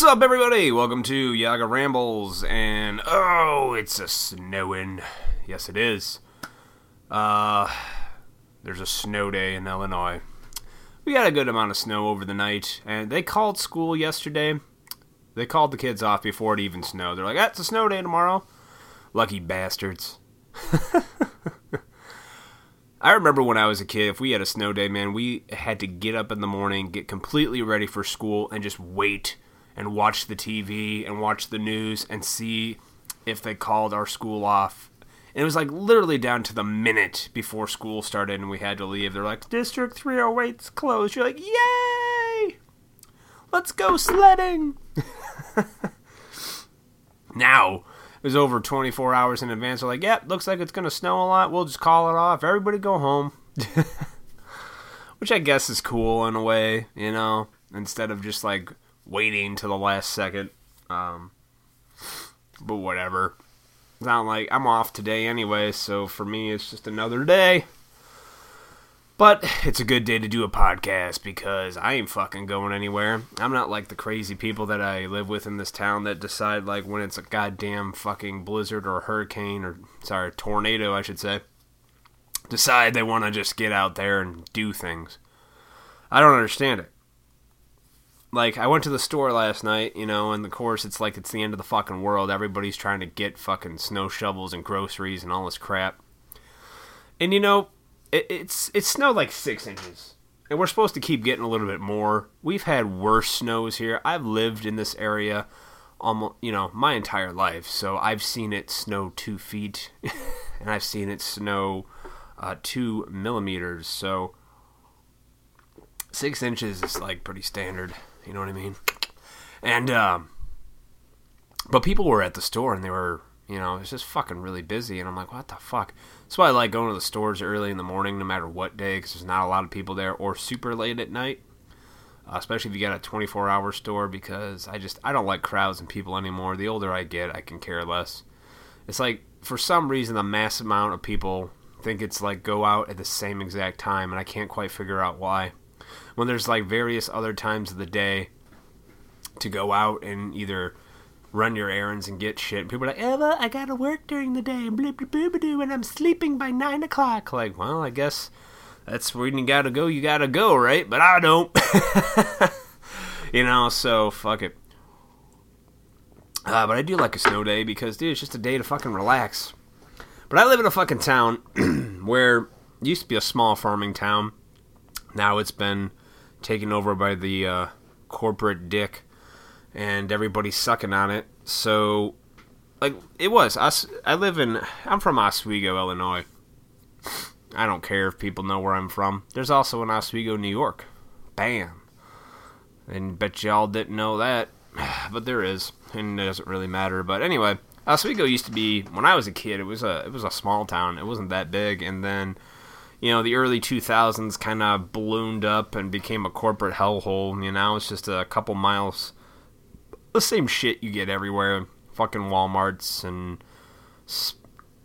What's up, everybody? Welcome to Yaga Rambles, and oh, it's a snowing. Yes, it is. Uh, there's a snow day in Illinois. We got a good amount of snow over the night, and they called school yesterday. They called the kids off before it even snowed. They're like, it's a snow day tomorrow. Lucky bastards. I remember when I was a kid, if we had a snow day, man, we had to get up in the morning, get completely ready for school, and just wait and watch the TV and watch the news and see if they called our school off. And it was like literally down to the minute before school started and we had to leave. They're like, District 308's closed. You're like, yay! Let's go sledding! now, it was over 24 hours in advance. They're like, yep, yeah, looks like it's going to snow a lot. We'll just call it off. Everybody go home. Which I guess is cool in a way, you know, instead of just like waiting to the last second. Um, but whatever. It's not like I'm off today anyway, so for me it's just another day. But it's a good day to do a podcast because I ain't fucking going anywhere. I'm not like the crazy people that I live with in this town that decide like when it's a goddamn fucking blizzard or hurricane or sorry, tornado I should say. Decide they want to just get out there and do things. I don't understand it like I went to the store last night, you know, and of course it's like it's the end of the fucking world. Everybody's trying to get fucking snow shovels and groceries and all this crap. And you know, it, it's it snowed like six inches, and we're supposed to keep getting a little bit more. We've had worse snows here. I've lived in this area almost, you know, my entire life, so I've seen it snow two feet, and I've seen it snow uh, two millimeters. So six inches is like pretty standard. You know what I mean? And um, but people were at the store and they were, you know, it's just fucking really busy. And I'm like, what the fuck? That's why I like going to the stores early in the morning, no matter what day, because there's not a lot of people there, or super late at night. Uh, especially if you got a 24 hour store, because I just I don't like crowds and people anymore. The older I get, I can care less. It's like for some reason the mass amount of people think it's like go out at the same exact time, and I can't quite figure out why when there's like various other times of the day to go out and either run your errands and get shit. And People are like, Eva, I gotta work during the day, blah, blah, blah, blah, and I'm sleeping by nine o'clock. Like, well, I guess that's when you gotta go. You gotta go, right? But I don't. you know, so fuck it. Uh, but I do like a snow day because, dude, it's just a day to fucking relax. But I live in a fucking town where used to be a small farming town. Now it's been taken over by the uh, corporate dick, and everybody's sucking on it. So, like, it was. Os- I live in. I'm from Oswego, Illinois. I don't care if people know where I'm from. There's also an Oswego, New York. Bam. And bet y'all didn't know that, but there is, and it doesn't really matter. But anyway, Oswego used to be when I was a kid. It was a it was a small town. It wasn't that big, and then you know, the early 2000s kind of ballooned up and became a corporate hellhole. You know, it's just a couple miles, the same shit you get everywhere. Fucking Walmarts and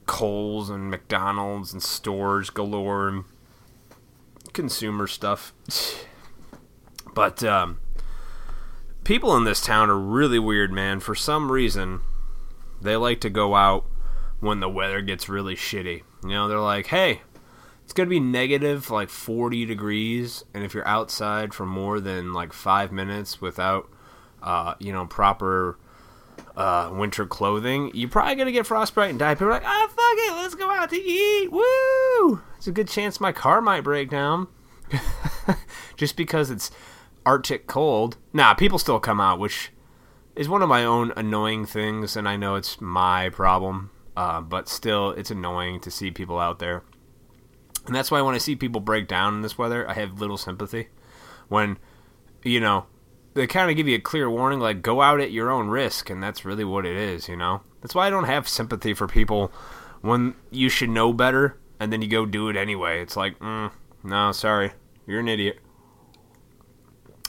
Kohl's and McDonald's and stores galore and consumer stuff. But um, people in this town are really weird, man. For some reason, they like to go out when the weather gets really shitty. You know, they're like, hey, it's going to be negative like 40 degrees and if you're outside for more than like five minutes without uh, you know proper uh, winter clothing you're probably going to get frostbite and die. People are like oh fuck it let's go out to eat. Woo! It's a good chance my car might break down. Just because it's arctic cold. Nah people still come out which is one of my own annoying things and i know it's my problem uh, but still it's annoying to see people out there and that's why when I see people break down in this weather, I have little sympathy. When, you know, they kind of give you a clear warning, like, go out at your own risk. And that's really what it is, you know? That's why I don't have sympathy for people when you should know better and then you go do it anyway. It's like, mm, no, sorry. You're an idiot.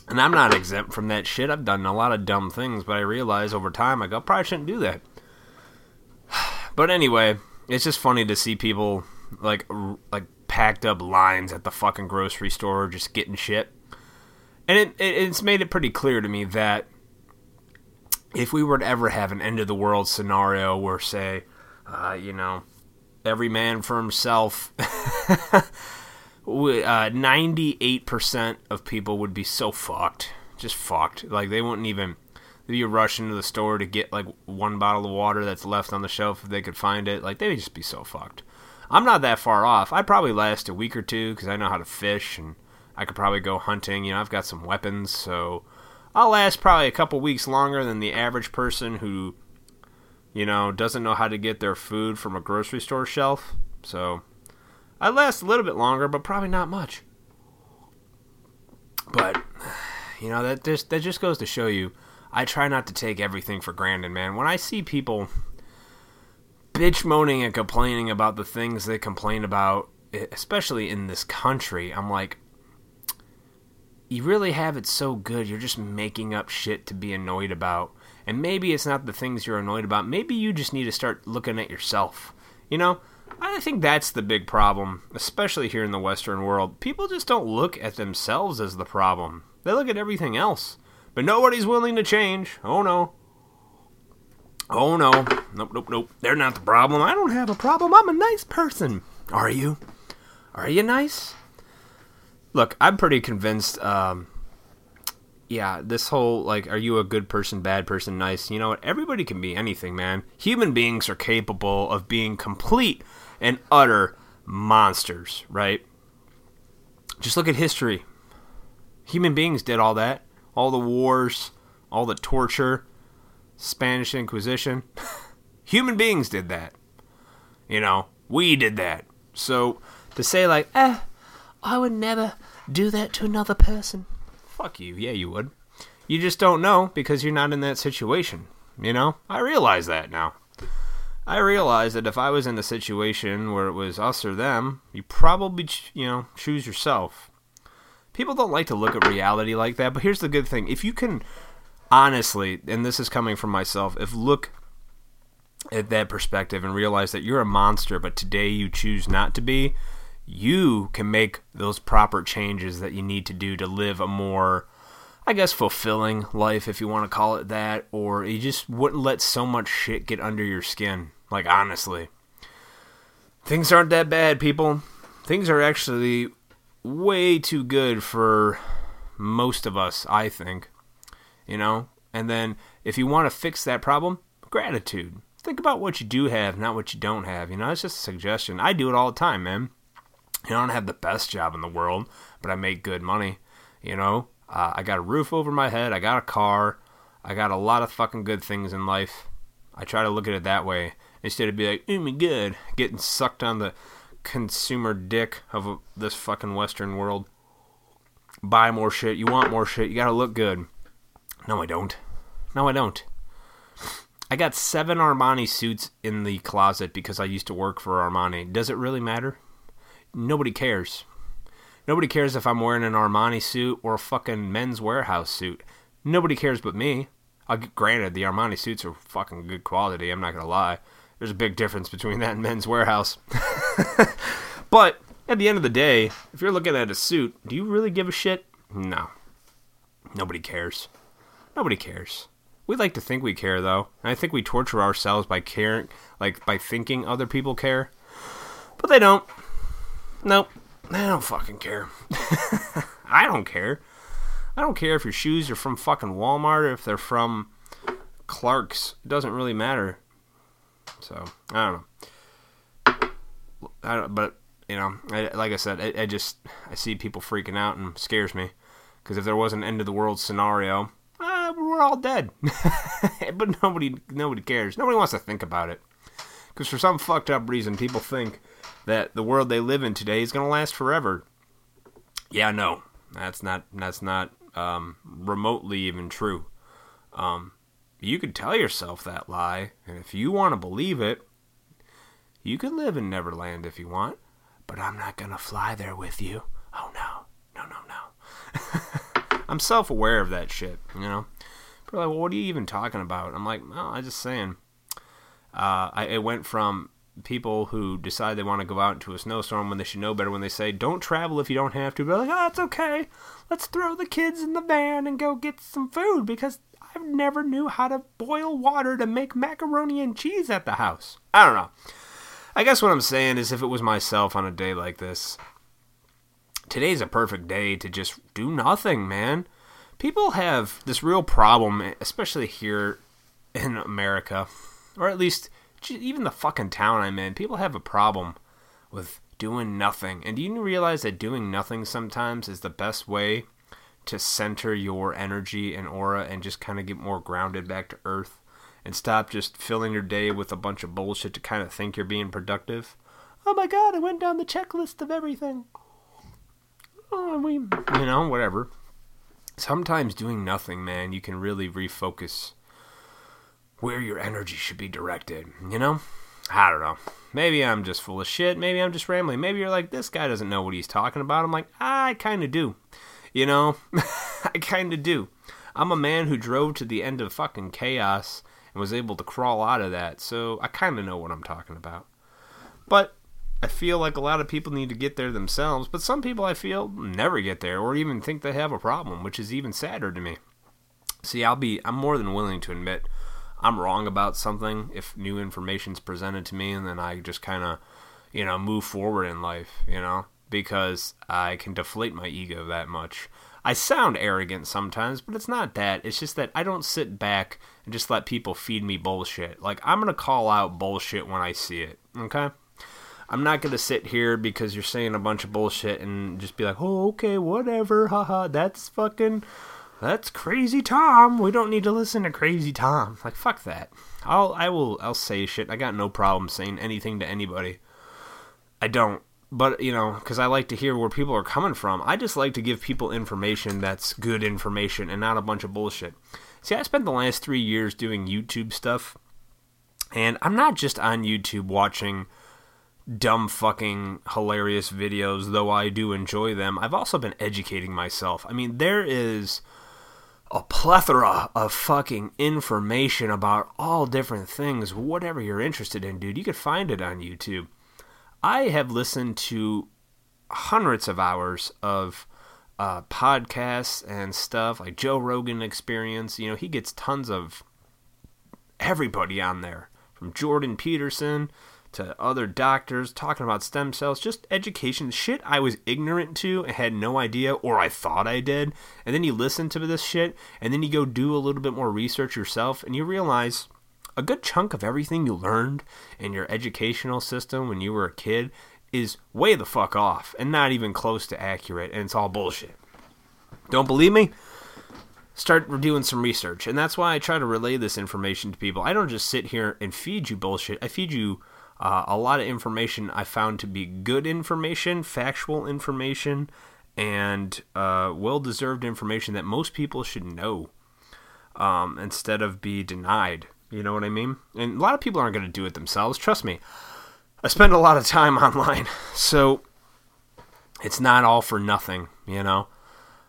And I'm not exempt from that shit. I've done a lot of dumb things, but I realize over time, I go, probably shouldn't do that. But anyway, it's just funny to see people like like packed up lines at the fucking grocery store just getting shit. And it, it, it's made it pretty clear to me that if we were to ever have an end of the world scenario where, say, uh, you know, every man for himself, uh, 98% of people would be so fucked. Just fucked. Like, they wouldn't even. They'd be rushing to the store to get, like, one bottle of water that's left on the shelf if they could find it. Like, they'd just be so fucked. I'm not that far off. I'd probably last a week or two because I know how to fish and I could probably go hunting. You know, I've got some weapons, so I'll last probably a couple weeks longer than the average person who, you know, doesn't know how to get their food from a grocery store shelf. So I last a little bit longer, but probably not much. But you know that just that just goes to show you. I try not to take everything for granted, man. When I see people bitch moaning and complaining about the things they complain about, especially in this country, I'm like, you really have it so good. You're just making up shit to be annoyed about. And maybe it's not the things you're annoyed about. Maybe you just need to start looking at yourself. You know, I think that's the big problem, especially here in the Western world. People just don't look at themselves as the problem, they look at everything else. But nobody's willing to change. Oh no. Oh no. Nope, nope, nope. They're not the problem. I don't have a problem. I'm a nice person. Are you? Are you nice? Look, I'm pretty convinced. Um, yeah, this whole like, are you a good person, bad person, nice? You know what? Everybody can be anything, man. Human beings are capable of being complete and utter monsters, right? Just look at history. Human beings did all that. All the wars, all the torture, Spanish Inquisition. Human beings did that. You know, we did that. So to say like, eh, I would never do that to another person. Fuck you. Yeah, you would. You just don't know because you're not in that situation. You know? I realize that now. I realize that if I was in a situation where it was us or them, you probably, you know, choose yourself. People don't like to look at reality like that, but here's the good thing. If you can honestly, and this is coming from myself, if look at that perspective and realize that you're a monster, but today you choose not to be, you can make those proper changes that you need to do to live a more I guess fulfilling life if you want to call it that or you just wouldn't let so much shit get under your skin like honestly. Things aren't that bad people. Things are actually way too good for most of us I think you know and then if you want to fix that problem gratitude think about what you do have not what you don't have you know it's just a suggestion I do it all the time man you know, I don't have the best job in the world, but I make good money. You know, uh, I got a roof over my head. I got a car. I got a lot of fucking good things in life. I try to look at it that way instead of be like, "Oh my god," getting sucked on the consumer dick of this fucking Western world. Buy more shit. You want more shit. You gotta look good. No, I don't. No, I don't. I got seven Armani suits in the closet because I used to work for Armani. Does it really matter? nobody cares. Nobody cares if I'm wearing an Armani suit or a fucking Men's Wearhouse suit. Nobody cares but me. I'll granted, the Armani suits are fucking good quality. I'm not gonna lie. There's a big difference between that and Men's Wearhouse. but at the end of the day, if you're looking at a suit, do you really give a shit? No. Nobody cares. Nobody cares. We like to think we care though, and I think we torture ourselves by caring, like by thinking other people care, but they don't. Nope. they don't fucking care. I don't care. I don't care if your shoes are from fucking Walmart or if they're from Clark's. It doesn't really matter. So I don't know. I don't, but you know, I, like I said, I, I, just I see people freaking out and scares me because if there was an end of the world scenario, we're all dead. but nobody nobody cares. Nobody wants to think about it because for some fucked up reason, people think that the world they live in today is going to last forever. Yeah, no, that's not that's not um, remotely even true. Um, you could tell yourself that lie, and if you want to believe it, you can live in Neverland if you want. But I'm not gonna fly there with you. Oh no, no, no, no. I'm self-aware of that shit. You know. People like, well, what are you even talking about? I'm like, well, I'm just saying. Uh, I it went from people who decide they want to go out into a snowstorm when they should know better when they say don't travel if you don't have to. But like, oh, it's okay. Let's throw the kids in the van and go get some food because I've never knew how to boil water to make macaroni and cheese at the house. I don't know. I guess what I'm saying is if it was myself on a day like this, today's a perfect day to just do nothing, man. People have this real problem, especially here in America, or at least even the fucking town I'm in. People have a problem with doing nothing. And do you realize that doing nothing sometimes is the best way to center your energy and aura and just kind of get more grounded back to earth and stop just filling your day with a bunch of bullshit to kind of think you're being productive? Oh my god, I went down the checklist of everything. Oh, we, you know, whatever. Sometimes doing nothing, man, you can really refocus where your energy should be directed, you know? I don't know. Maybe I'm just full of shit. Maybe I'm just rambling. Maybe you're like, this guy doesn't know what he's talking about. I'm like, I kind of do. You know? I kind of do. I'm a man who drove to the end of fucking chaos and was able to crawl out of that. So I kind of know what I'm talking about. But I feel like a lot of people need to get there themselves. But some people I feel never get there or even think they have a problem, which is even sadder to me. See, I'll be, I'm more than willing to admit I'm wrong about something if new information's presented to me and then I just kind of, you know, move forward in life, you know, because I can deflate my ego that much. I sound arrogant sometimes, but it's not that. It's just that I don't sit back and just let people feed me bullshit. Like, I'm going to call out bullshit when I see it, okay? I'm not to sit here because you're saying a bunch of bullshit and just be like, oh, okay, whatever, haha, that's fucking that's crazy Tom. We don't need to listen to crazy Tom. Like fuck that. I'll I will I'll say shit. I got no problem saying anything to anybody. I don't. But, you know, cuz I like to hear where people are coming from. I just like to give people information that's good information and not a bunch of bullshit. See, I spent the last 3 years doing YouTube stuff. And I'm not just on YouTube watching dumb fucking hilarious videos, though I do enjoy them. I've also been educating myself. I mean, there is a plethora of fucking information about all different things, whatever you're interested in, dude. You could find it on YouTube. I have listened to hundreds of hours of uh, podcasts and stuff like Joe Rogan Experience. You know, he gets tons of everybody on there from Jordan Peterson to other doctors talking about stem cells, just education, shit I was ignorant to had no idea, or I thought I did. And then you listen to this shit, and then you go do a little bit more research yourself, and you realize a good chunk of everything you learned in your educational system when you were a kid is way the fuck off and not even close to accurate, and it's all bullshit. Don't believe me? Start doing some research. And that's why I try to relay this information to people. I don't just sit here and feed you bullshit. I feed you uh, a lot of information I found to be good information, factual information, and uh, well deserved information that most people should know um, instead of be denied. You know what I mean? And a lot of people aren't going to do it themselves. Trust me. I spend a lot of time online, so it's not all for nothing, you know?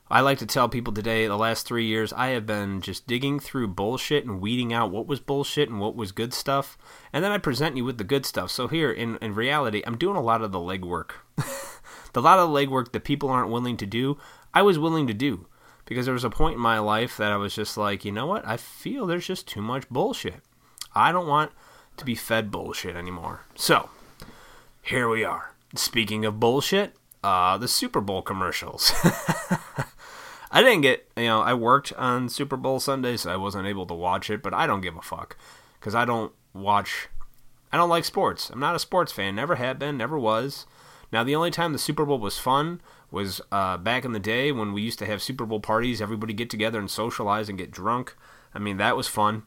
I like to tell people today, the last three years, I have been just digging through bullshit and weeding out what was bullshit and what was good stuff. And then I present you with the good stuff. So here, in, in reality, I'm doing a lot of the legwork. the lot of the legwork that people aren't willing to do, I was willing to do. Because there was a point in my life that I was just like, you know what? I feel there's just too much bullshit. I don't want to be fed bullshit anymore. So, here we are. Speaking of bullshit, uh, the Super Bowl commercials. I didn't get, you know, I worked on Super Bowl Sunday, so I wasn't able to watch it, but I don't give a fuck. Because I don't watch, I don't like sports. I'm not a sports fan, never have been, never was. Now, the only time the Super Bowl was fun was uh, back in the day when we used to have Super Bowl parties, everybody get together and socialize and get drunk. I mean, that was fun.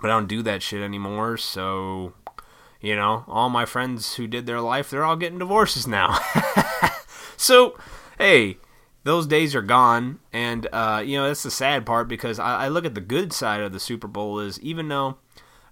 But I don't do that shit anymore, so, you know, all my friends who did their life, they're all getting divorces now. so, hey, those days are gone, and uh, you know that's the sad part because I, I, look at the good side of the Super Bowl is even though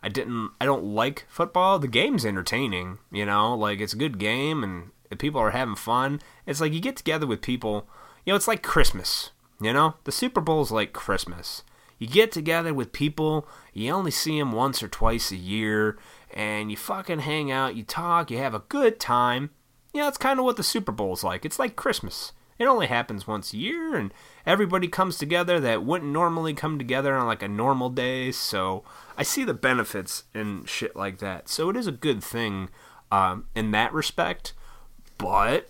I didn't, I don't like football, the game's entertaining. You know, like it's a good game and people are having fun. It's like you get together with people. You know, it's like Christmas. You know, the Super Bowl's like Christmas. You get together with people. You only see them once or twice a year, and you fucking hang out. You talk. You have a good time. You know, it's kind of what the Super Bowl's like. It's like Christmas It only happens once a year, and everybody comes together that wouldn't normally come together on like a normal day. So I see the benefits in shit like that. So it is a good thing um, in that respect. But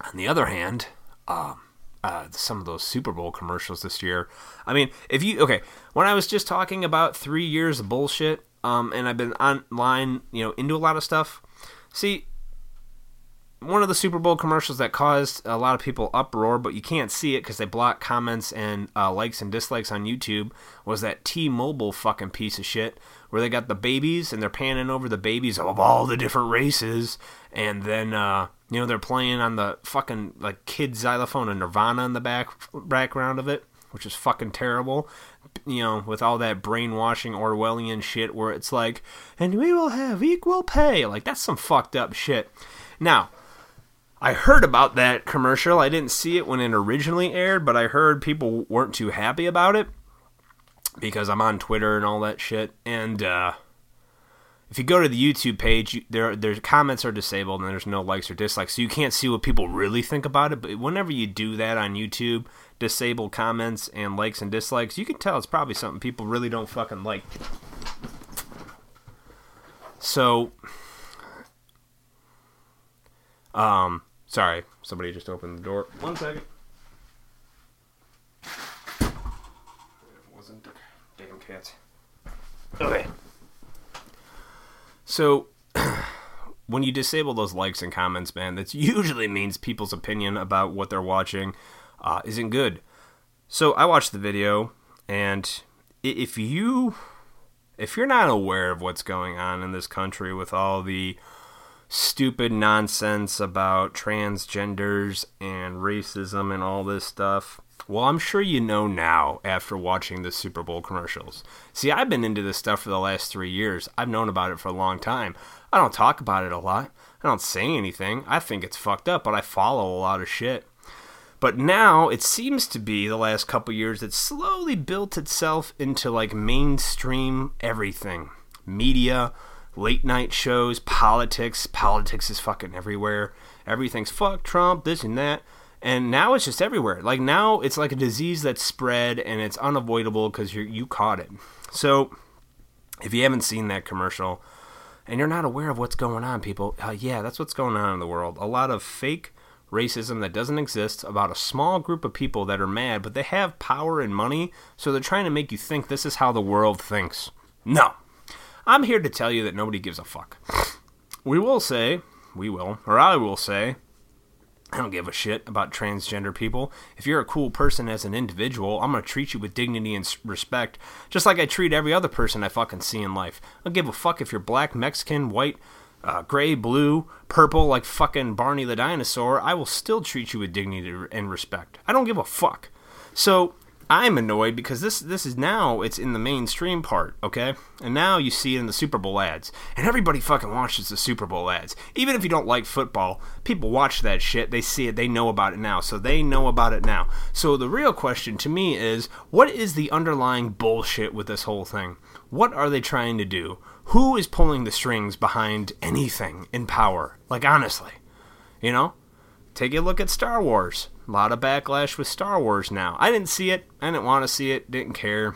on the other hand, um, uh, some of those Super Bowl commercials this year. I mean, if you okay, when I was just talking about three years of bullshit, um, and I've been online, you know, into a lot of stuff. See, one of the Super Bowl commercials that caused a lot of people uproar, but you can't see it because they block comments and uh, likes and dislikes on YouTube, was that T-Mobile fucking piece of shit where they got the babies and they're panning over the babies of all the different races, and then uh, you know they're playing on the fucking like kid xylophone and Nirvana in the back background of it, which is fucking terrible. You know, with all that brainwashing Orwellian shit where it's like, and we will have equal pay. Like that's some fucked up shit. Now, I heard about that commercial. I didn't see it when it originally aired, but I heard people weren't too happy about it because I'm on Twitter and all that shit. And uh, if you go to the YouTube page, there there's comments are disabled and there's no likes or dislikes, so you can't see what people really think about it. But whenever you do that on YouTube, disable comments and likes and dislikes, you can tell it's probably something people really don't fucking like. So, um, Sorry, somebody just opened the door. One second. It wasn't the damn cats. Okay. So, when you disable those likes and comments, man, that usually means people's opinion about what they're watching uh, isn't good. So I watched the video, and if you if you're not aware of what's going on in this country with all the stupid nonsense about transgenders and racism and all this stuff. Well, I'm sure you know now after watching the Super Bowl commercials. See, I've been into this stuff for the last three years. I've known about it for a long time. I don't talk about it a lot. I don't say anything. I think it's fucked up, but I follow a lot of shit. But now it seems to be the last couple years it's slowly built itself into like mainstream everything. Media, late night shows, politics. Politics is fucking everywhere. Everything's fuck Trump, this and that. And now it's just everywhere. Like now it's like a disease that's spread and it's unavoidable because you you caught it. So if you haven't seen that commercial and you're not aware of what's going on, people, uh, yeah, that's what's going on in the world. A lot of fake racism that doesn't exist about a small group of people that are mad, but they have power and money, so they're trying to make you think this is how the world thinks. No, I'm here to tell you that nobody gives a fuck. We will say, we will, or I will say, I don't give a shit about transgender people. If you're a cool person as an individual, I'm going to treat you with dignity and respect, just like I treat every other person I fucking see in life. I don't give a fuck if you're black, Mexican, white, uh, gray, blue, purple, like fucking Barney the dinosaur. I will still treat you with dignity and respect. I don't give a fuck. So, I'm annoyed because this this is now it's in the mainstream part, okay? And now you see it in the Super Bowl ads. And everybody fucking watches the Super Bowl ads. Even if you don't like football, people watch that shit. They see it, they know about it now. So they know about it now. So the real question to me is what is the underlying bullshit with this whole thing? What are they trying to do? Who is pulling the strings behind anything in power? Like honestly. You know? Take a look at Star Wars a lot of backlash with Star Wars now. I didn't see it. I didn't want to see it. Didn't care.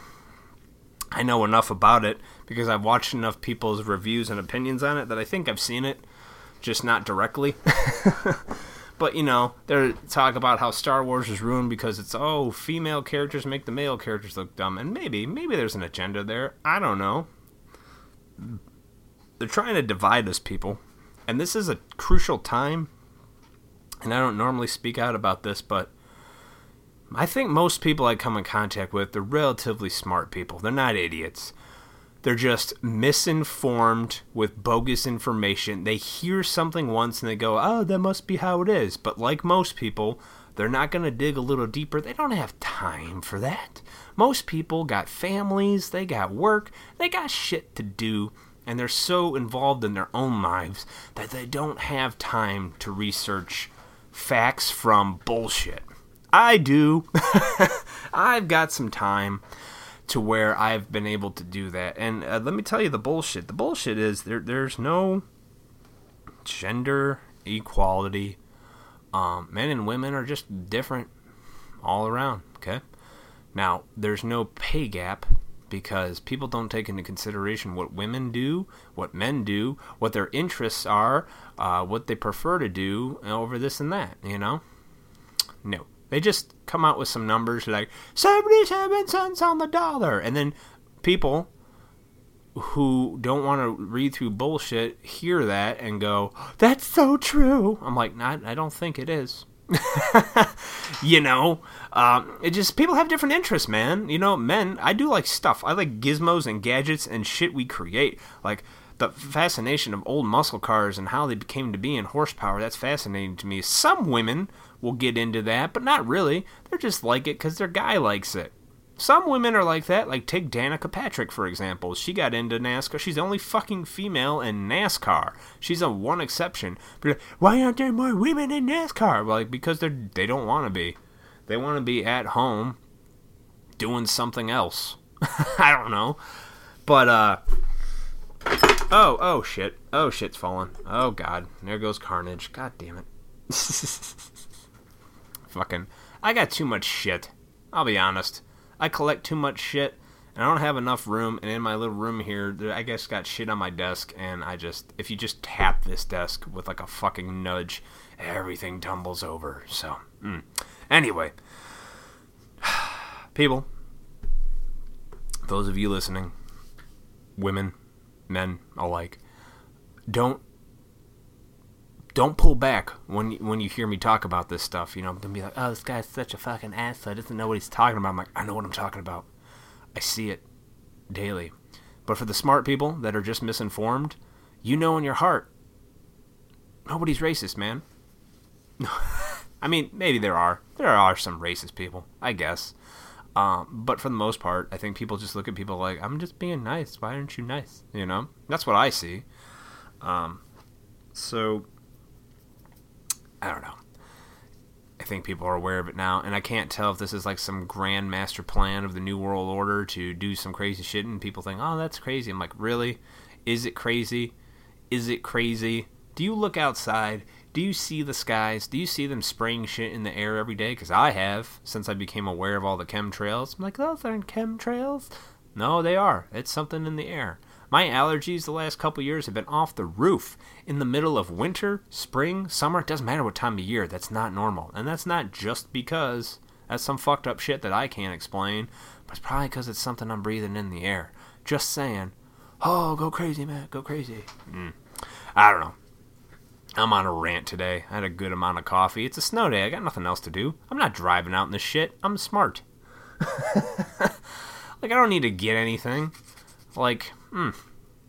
I know enough about it because I've watched enough people's reviews and opinions on it that I think I've seen it, just not directly. but you know, they talk about how Star Wars is ruined because it's oh, female characters make the male characters look dumb, and maybe maybe there's an agenda there. I don't know. They're trying to divide us people, and this is a crucial time and I don't normally speak out about this, but I think most people I come in contact with, they're relatively smart people. They're not idiots. They're just misinformed with bogus information. They hear something once and they go, oh, that must be how it is. But like most people, they're not going to dig a little deeper. They don't have time for that. Most people got families, they got work, they got shit to do, and they're so involved in their own lives that they don't have time to research facts from bullshit. I do. I've got some time to where I've been able to do that. And uh, let me tell you the bullshit. The bullshit is there there's no gender equality Um, men and women are just different all around. Okay. Now, there's no pay gap because people don't take into consideration what women do, what men do, what their interests are, uh, what they prefer to do over this and that, you know? No. They just come out with some numbers like 77 cents on the dollar. And then people who don't want to read through bullshit hear that and go, that's so true. I'm like, I don't think it is. you know, um, it just people have different interests, man. You know, men. I do like stuff. I like gizmos and gadgets and shit we create. Like the fascination of old muscle cars and how they came to be in horsepower. That's fascinating to me. Some women will get into that, but not really. They're just like it because their guy likes it. Some women are like that, like take Danica Patrick for example. She got into NASCAR. She's the only fucking female in NASCAR. She's a one exception. But why aren't there more women in NASCAR? Like because they're they don't want to be. They want to be at home doing something else. I don't know. But uh Oh, oh shit. Oh shit's falling. Oh god. There goes carnage. God damn it. Fucking I got too much shit. I'll be honest. I collect too much shit, and I don't have enough room. And in my little room here, I guess got shit on my desk, and I just if you just tap this desk with like a fucking nudge, everything tumbles over. So, mm. anyway, people, those of you listening, women, men alike, don't don't pull back when when you hear me talk about this stuff. You know, don't be like, "Oh, this guy's such a fucking asshole. Doesn't know what he's talking about." I'm like, I know what I'm talking about. I see it daily. But for the smart people that are just misinformed, you know in your heart, nobody's racist, man. I mean, maybe there are. There are some racist people, I guess. Um, but for the most part, I think people just look at people like, I'm just being nice. Why aren't you nice? You know? That's what I see. Um, so I don't know. I think people are aware of it now, and I can't tell if this is like some grand master plan of the New World Order to do some crazy shit, and people think, oh, that's crazy. I'm like, really? Is it crazy? Is it crazy? Do you look outside? Do you see the skies? Do you see them spraying shit in the air every day? Because I have, since I became aware of all the chemtrails. I'm like, those aren't chemtrails. No, they are. It's something in the air. My allergies the last couple years have been off the roof. In the middle of winter, spring, summer, it doesn't matter what time of year. That's not normal. And that's not just because that's some fucked up shit that I can't explain, but it's probably because it's something I'm breathing in the air. Just saying. Oh, go crazy, man. Go crazy. Mm. I don't know. I'm on a rant today. I had a good amount of coffee. It's a snow day. I got nothing else to do. I'm not driving out in this shit. I'm smart. like, I don't need to get anything. Like, Hmm.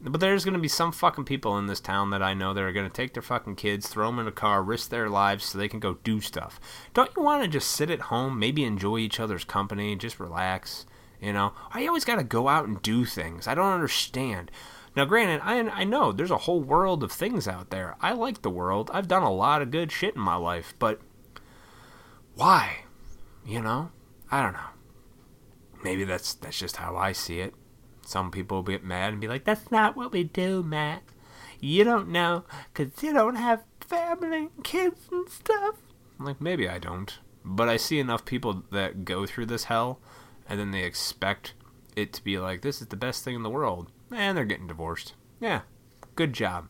But there's going to be some fucking people in this town that I know that are going to take their fucking kids, throw them in a car, risk their lives so they can go do stuff. Don't you want to just sit at home, maybe enjoy each other's company, just relax? You know, I always got to go out and do things. I don't understand. Now, granted, I I know there's a whole world of things out there. I like the world. I've done a lot of good shit in my life, but why? You know, I don't know. Maybe that's that's just how I see it. Some people will get mad and be like, that's not what we do, Matt. You don't know because you don't have family and kids and stuff. I'm like, maybe I don't. But I see enough people that go through this hell and then they expect it to be like, this is the best thing in the world. And they're getting divorced. Yeah, good job.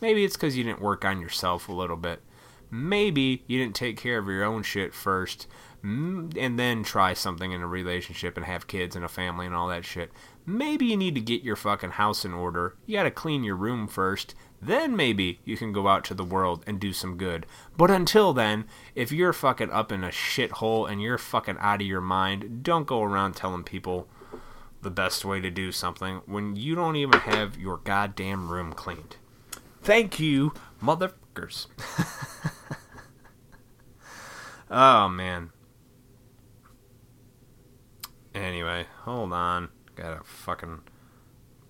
Maybe it's because you didn't work on yourself a little bit. Maybe you didn't take care of your own shit first mm, and then try something in a relationship and have kids and a family and all that shit maybe you need to get your fucking house in order. You gotta clean your room first. Then maybe you can go out to the world and do some good. But until then, if you're fucking up in a shithole and you're fucking out of your mind, don't go around telling people the best way to do something when you don't even have your goddamn room cleaned. Thank you, motherfuckers. oh, man. Anyway, hold on. Got a fucking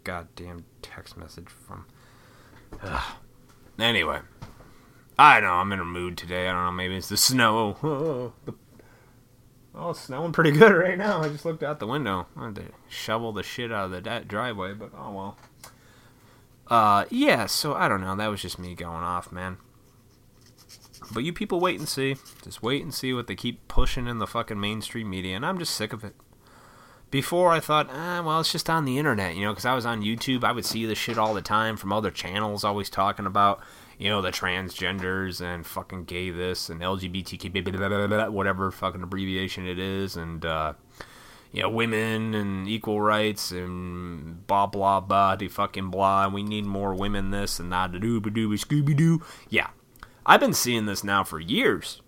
goddamn text message from. Ugh. Anyway, I know I'm in a mood today. I don't know. Maybe it's the snow. Oh, the, it's snowing pretty good right now. I just looked out the window. I had to shovel the shit out of the driveway, but oh well. Uh, yeah. So I don't know. That was just me going off, man. But you people wait and see. Just wait and see what they keep pushing in the fucking mainstream media, and I'm just sick of it. Before I thought, ah, well, it's just on the internet, you know, because I was on YouTube, I would see this shit all the time from other channels always talking about, you know, the transgenders and fucking gay this and LGBTQ, whatever fucking abbreviation it is, and, uh, you know, women and equal rights and blah blah blah de fucking blah. We need more women this and that. Doo doo Scooby Doo. Yeah, I've been seeing this now for years,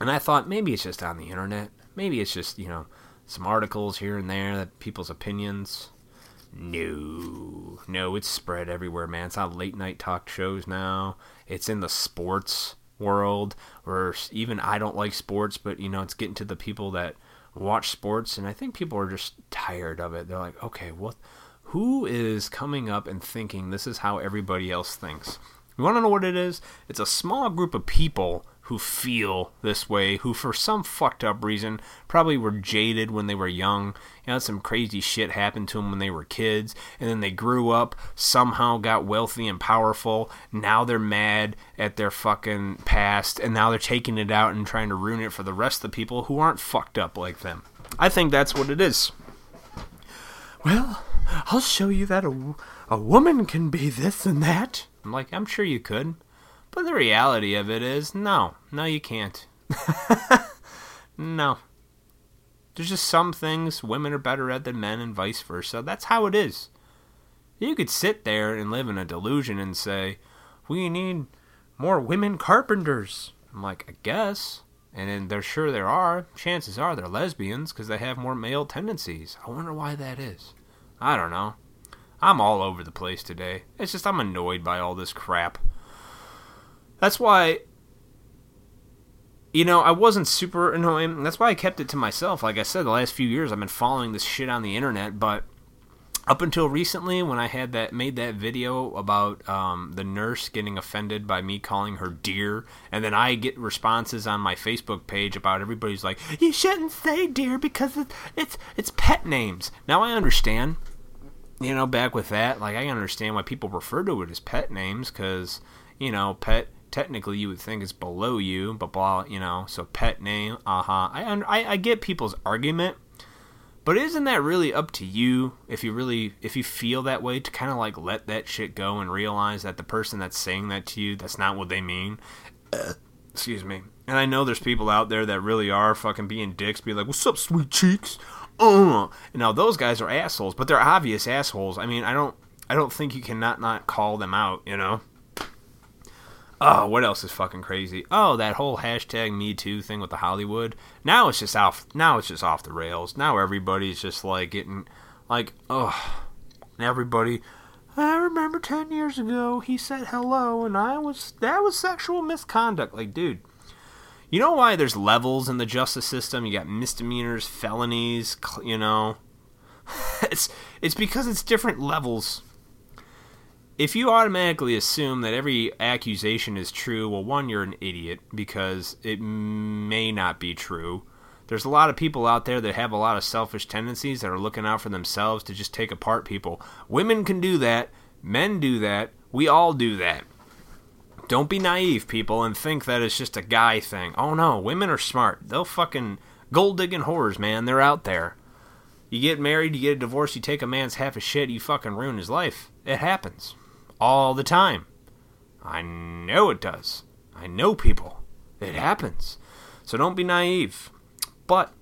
and I thought maybe it's just on the internet. Maybe it's just you know some articles here and there that people's opinions. No, no, it's spread everywhere, man. It's on late night talk shows now. It's in the sports world, or even I don't like sports, but you know, it's getting to the people that watch sports, and I think people are just tired of it. They're like, okay, what? Who is coming up and thinking this is how everybody else thinks? You want to know what it is? It's a small group of people who feel this way, who for some fucked up reason probably were jaded when they were young. You know, some crazy shit happened to them when they were kids, and then they grew up, somehow got wealthy and powerful. Now they're mad at their fucking past, and now they're taking it out and trying to ruin it for the rest of the people who aren't fucked up like them. I think that's what it is. Well, I'll show you that a, a woman can be this and that. I'm like, I'm sure you could. But the reality of it is, no, no, you can't. no. There's just some things women are better at than men, and vice versa. That's how it is. You could sit there and live in a delusion and say, we need more women carpenters. I'm like, I guess. And then they're sure there are. Chances are they're lesbians because they have more male tendencies. I wonder why that is. I don't know. I'm all over the place today. It's just I'm annoyed by all this crap. That's why you know, I wasn't super annoying. That's why I kept it to myself. Like I said, the last few years I've been following this shit on the internet, but up until recently when I had that made that video about um, the nurse getting offended by me calling her dear, and then I get responses on my Facebook page about everybody's like, you shouldn't say dear because it's it's, it's pet names. Now I understand. You know, back with that, like I understand why people refer to it as pet names because you know, pet technically you would think is below you, but blah, you know, so pet name, uh-huh. I, I, I get people's argument, but isn't that really up to you if you really, if you feel that way to kind of like let that shit go and realize that the person that's saying that to you, that's not what they mean? Excuse me. And I know there's people out there that really are fucking being dicks, be like, what's up, sweet cheeks? Uh. Know, those guys are assholes, but they're obvious assholes. I mean, I don't, I don't think you can not not call them out, you know? Oh, what else is fucking crazy? Oh, that whole hashtag Me Too thing with the Hollywood. Now it's just off. Now it's just off the rails. Now everybody's just like getting, like, oh, everybody. I remember ten years ago he said hello, and I was that was sexual misconduct. Like, dude, you know why there's levels in the justice system? You got misdemeanors, felonies. You know, it's it's because it's different levels if you automatically assume that every accusation is true, well, one, you're an idiot because it may not be true. There's a lot of people out there that have a lot of selfish tendencies that are looking out for themselves to just take apart people. Women can do that, men do that, we all do that. Don't be naive, people, and think that it's just a guy thing. Oh no, women are smart. They'll fucking gold digging whores, man. They're out there. You get married, you get a divorce, you take a man's half a shit, you fucking ruin his life. It happens all the time. I know it does. I know people. It happens. So don't be naive. But,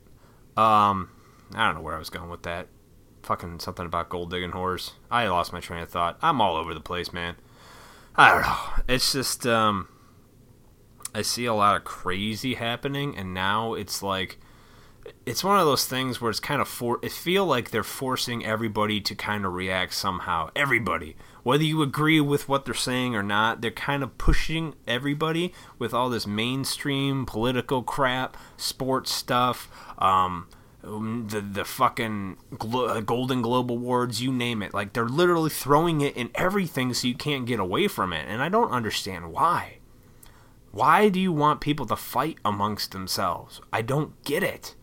um, I don't know where I was going with that. Fucking something about gold digging whores. I lost my train of thought. I'm all over the place, man. I don't know. It's just, um, I see a lot of crazy happening, and now it's like, it's one of those things where it's kind of for it feel like they're forcing everybody to kind of react somehow everybody whether you agree with what they're saying or not, they're kind of pushing everybody with all this mainstream political crap, sports stuff, um, the the fucking Glo- Golden Globe awards, you name it. Like they're literally throwing it in everything, so you can't get away from it. And I don't understand why. Why do you want people to fight amongst themselves? I don't get it.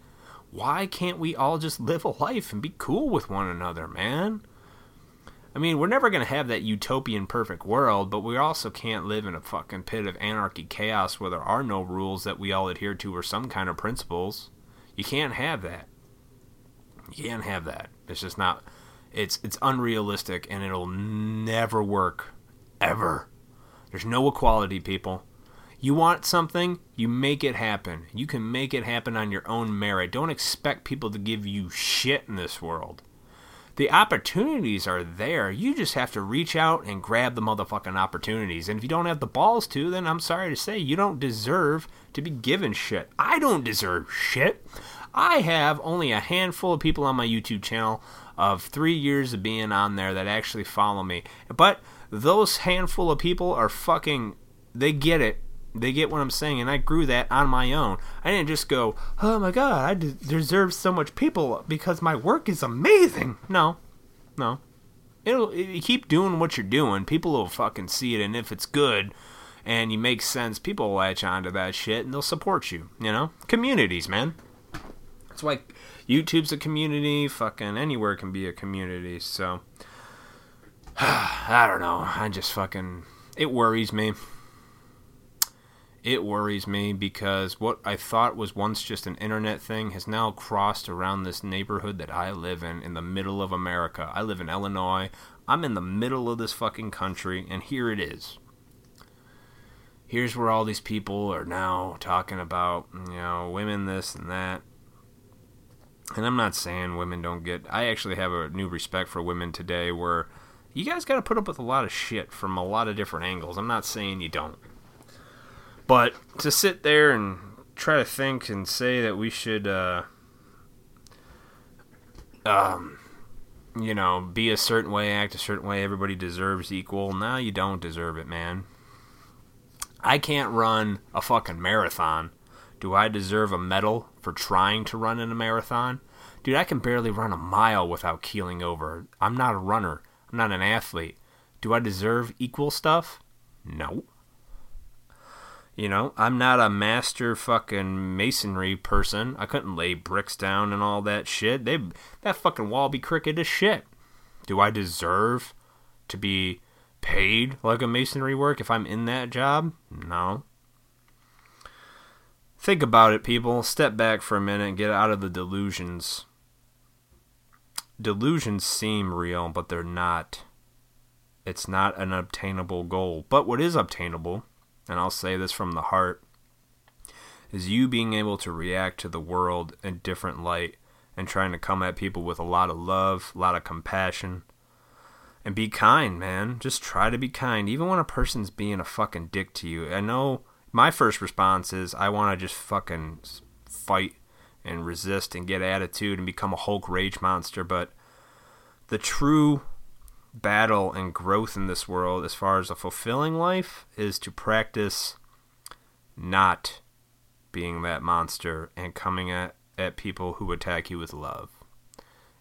Why can't we all just live a life and be cool with one another, man? I mean, we're never going to have that utopian perfect world, but we also can't live in a fucking pit of anarchy chaos where there are no rules that we all adhere to or some kind of principles. You can't have that. You can't have that. It's just not it's it's unrealistic and it'll never work ever. There's no equality, people. You want something, you make it happen. You can make it happen on your own merit. Don't expect people to give you shit in this world the opportunities are there. You just have to reach out and grab the motherfucking opportunities. And if you don't have the balls to, then I'm sorry to say you don't deserve to be given shit. I don't deserve shit. I have only a handful of people on my YouTube channel of three years of being on there that actually follow me. But those handful of people are fucking, they get it they get what I'm saying, and I grew that on my own. I didn't just go, "Oh my god, I deserve so much people because my work is amazing." No, no. It'll you keep doing what you're doing. People will fucking see it, and if it's good and you make sense, people will latch onto that shit and they'll support you. You know, communities, man. That's why YouTube's a community. Fucking anywhere can be a community. So I don't know. I just fucking it worries me it worries me because what I thought was once just an internet thing has now crossed around this neighborhood that I live in, in the middle of America. I live in Illinois. I'm in the middle of this fucking country, and here it is. Here's where all these people are now talking about, you know, women this and that. And I'm not saying women don't get. I actually have a new respect for women today where you guys got to put up with a lot of shit from a lot of different angles. I'm not saying you don't. But to sit there and try to think and say that we should, uh, um, you know, be a certain way, act a certain way, everybody deserves equal. Now you don't deserve it, man. I can't run a fucking marathon. Do I deserve a medal for trying to run in a marathon? Dude, I can barely run a mile without keeling over. I'm not a runner. I'm not an athlete. Do I deserve equal stuff? No. You know, I'm not a master fucking masonry person. I couldn't lay bricks down and all that shit. They that fucking wall be crooked as shit. Do I deserve to be paid like a masonry work if I'm in that job? No. Think about it, people. Step back for a minute and get out of the delusions. Delusions seem real, but they're not. It's not an obtainable goal. But what is obtainable and I'll say this from the heart, is you being able to react to the world in different light and trying to come at people with a lot of love, a lot of compassion, and be kind, man. Just try to be kind, even when a person's being a fucking dick to you. I know my first response is I want to just fucking fight and resist and get attitude and become a Hulk rage monster, but the true battle and growth in this world as far as a fulfilling life is to practice not being that monster and coming at, at people who attack you with love.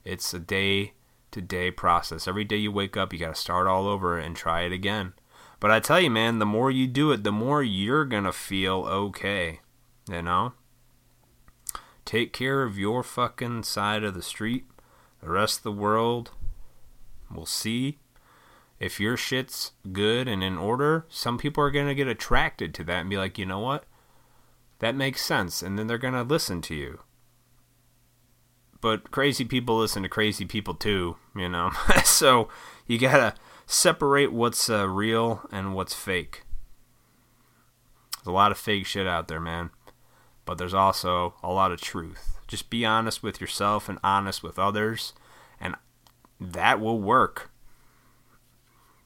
It's a day to day process. Every day you wake up, you got to start all over and try it again. But I tell you, man, the more you do it, the more you're going to feel okay. You know? Take care of your fucking side of the street. The rest of the world We'll see. If your shit's good and in order, some people are going to get attracted to that and be like, you know what? That makes sense. And then they're going to listen to you. But crazy people listen to crazy people too, you know? so you got to separate what's uh, real and what's fake. There's a lot of fake shit out there, man. But there's also a lot of truth. Just be honest with yourself and honest with others that will work.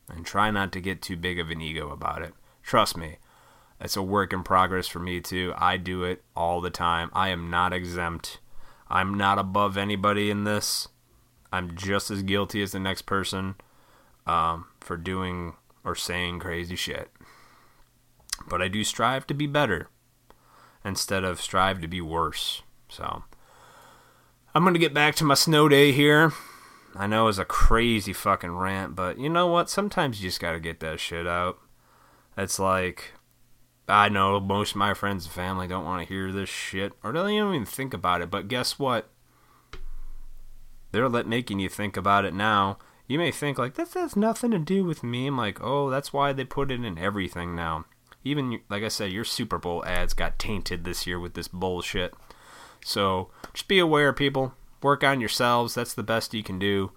And try not to get too big of an ego about it. Trust me, it's a work in progress for me too. I do it all the time. I am not exempt. I'm not above anybody in this. I'm just as guilty as the next person um, for doing or saying crazy shit. But I do strive to be better instead of strive to be worse. So I'm going to get back to my snow day here. I know it's a crazy fucking rant, but you know what? Sometimes you just gotta get that shit out. It's like, I know most of my friends and family don't want to hear this shit, or they don't even think about it, but guess what? They're making you think about it now. you may think like this has nothing to do with me. I'm like, oh, that's why they put it in everything now. Even like I said, your Super Bowl ads got tainted this year with this bullshit. So just be aware, people. Work on yourselves. That's the best you can do.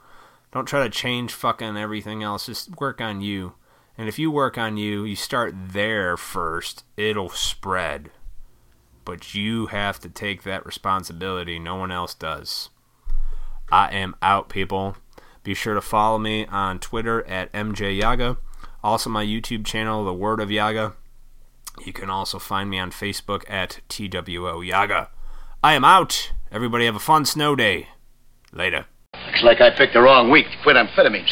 Don't try to change fucking everything else. Just work on you. And if you work on you, you start there first, it'll spread. But you have to take that responsibility. No one else does. I am out, people. Be sure to follow me on Twitter at MJ Yaga. Also, my YouTube channel, The Word of Yaga. You can also find me on Facebook at TWO Yaga. I am out. Everybody have a fun snow day. Later. Looks like I picked the wrong week to quit amphetamines.